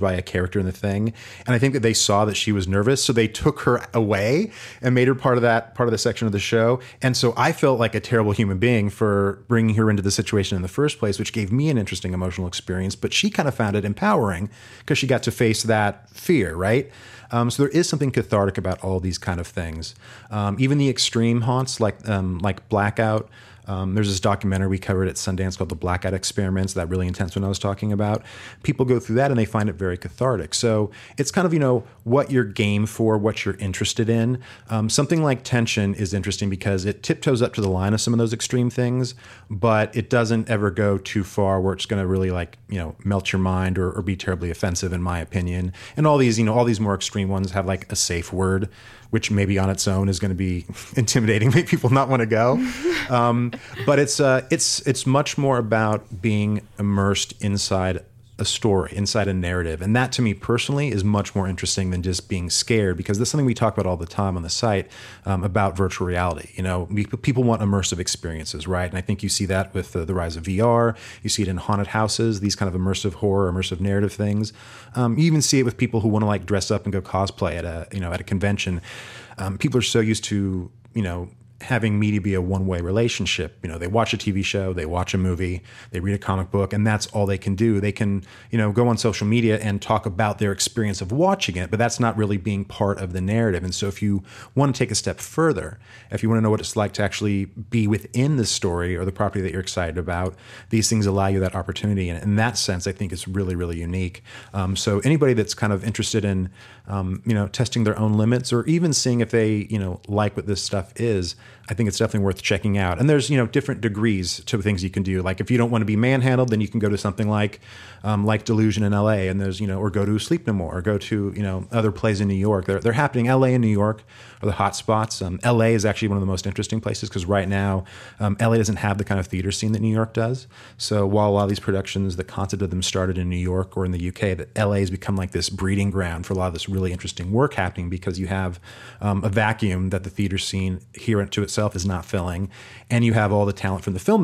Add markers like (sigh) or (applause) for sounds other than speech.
by a character in the thing. And i think that they saw that she was nervous so they took her away and made her part of that part of the section of the show. And so i felt like a terrible human being for bringing her into the situation in the first place which gave me an interesting emotional experience but she kind of found it empowering because she got to face that fear right? Um, so there is something cathartic about all these kind of things. Um, even the extreme haunts like um, like blackout um, there's this documentary we covered at Sundance called The Blackout Experiments, that really intense one I was talking about. People go through that and they find it very cathartic. So it's kind of, you know, what you're game for, what you're interested in. Um, something like Tension is interesting because it tiptoes up to the line of some of those extreme things, but it doesn't ever go too far where it's going to really like, you know, melt your mind or, or be terribly offensive, in my opinion. And all these, you know, all these more extreme ones have like a safe word which maybe on its own is going to be (laughs) intimidating, make people not want to go. (laughs) Um, but it's uh, it's it's much more about being immersed inside a story, inside a narrative. And that to me personally is much more interesting than just being scared because that's something we talk about all the time on the site um, about virtual reality. You know, we, people want immersive experiences, right? And I think you see that with the, the, rise of VR. You see it in haunted houses, these kind of immersive horror, immersive narrative things. Um, you even see it with people who want to like dress up and go cosplay at a, you know, at a convention. Um, people are so used to, you know, having media be a one way relationship. You know, they watch a TV show, they watch a movie, they read a comic book, and that's all they can do. They can, you know, go on social media and talk about their experience of watching it, but that's not really being part of the narrative. And so, if you want to take a step further, if you want to know what it's like to actually be within the story or the property that you're excited about, these things allow you that opportunity. And in that sense, I think it's really, really unique. Um, so, anybody that's kind of interested in, um, you know, testing their own limits or even seeing if they, you know, like what this stuff is, I think it's definitely worth checking out. And there's you know different degrees to things you can do. Like if you don't want to be manhandled, then you can go to something like um, like Delusion in L.A. and there's you know or go to Sleep No More or go to you know other plays in New York. They're they're happening. L.A. and New York are the hot spots. Um, L.A. is actually one of the most interesting places because right now um, L.A. doesn't have the kind of theater scene that New York does. So while a lot of these productions, the concept of them started in New York or in the U.K., that L.A. has become like this breeding ground for a lot of this really interesting work happening because you have um, a vacuum that the theater scene here to itself is not filling, and you have all the talent from the film